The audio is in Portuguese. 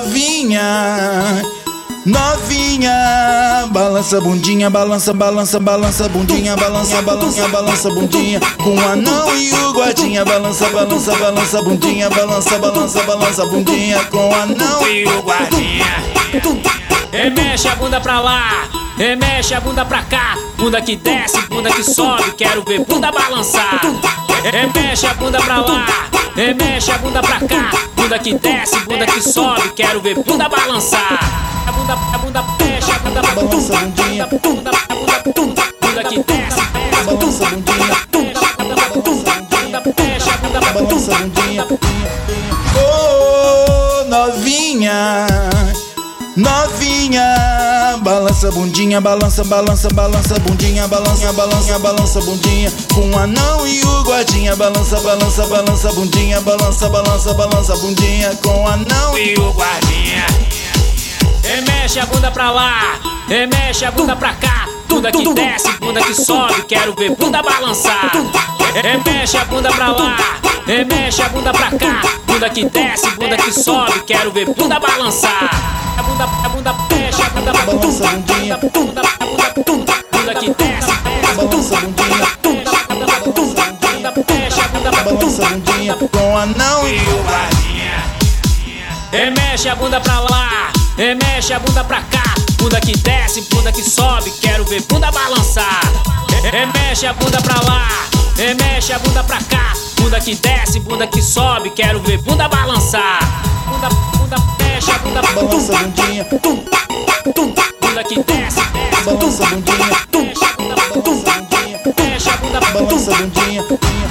novinha. Novinha, balança bundinha, balança, balança, balança bundinha, balança, balança, balança bundinha. Com o anão e o guardinha, balança, balança, balança bundinha, balança, balança, balança bundinha. Com o anão e o guardinha. Remexe a bunda pra lá, remexe a bunda pra cá. Bunda que desce, bunda que sobe, quero ver bunda balançar. Remexe a bunda pra lá, remexe a bunda pra cá. Bunda que desce, bunda que sobe, quero ver bunda balançar. A bunda, a bunda fecha, a bunda balança. A bundinha, bunda, a bunda, bunda, bunda que desce, balança a bundinha, bunda fecha, bunda balança. A bundinha, oh novinha, novinha, balança a bundinha, balança, balança, balança bundinha, balança, balança, balança bundinha, com o anão e o guardinha, balança, balança, balança bundinha, balança, balança, balança bundinha, com o anão e o guardinha. Remexe a bunda pra lá, remexe a bunda pra cá. Bunda que desce, bunda que sobe, quero ver bunda balançar. Remexe a bunda pra lá, remexe a bunda pra cá. Bunda que desce, bunda que sobe, quero ver bunda balançar. A bunda, a bundinha, bunda, bunda, bunda, bunda que desce, balança a bundinha, bunda fecha, bunda balança a bundinha, com anão e o guardinha. Remexe a bunda pra lá. Remexe a bunda pra cá, bunda que desce, bunda que sobe, quero ver bunda balançar. Remexe a bunda pra lá, remexe a bunda pra cá, bunda que desce, bunda que sobe, quero ver bunda balançar. Bunda, bunda, fecha, bunda balança a bundinha, bunda que desce, balança a bundinha, balança a bundinha, balança a bundinha.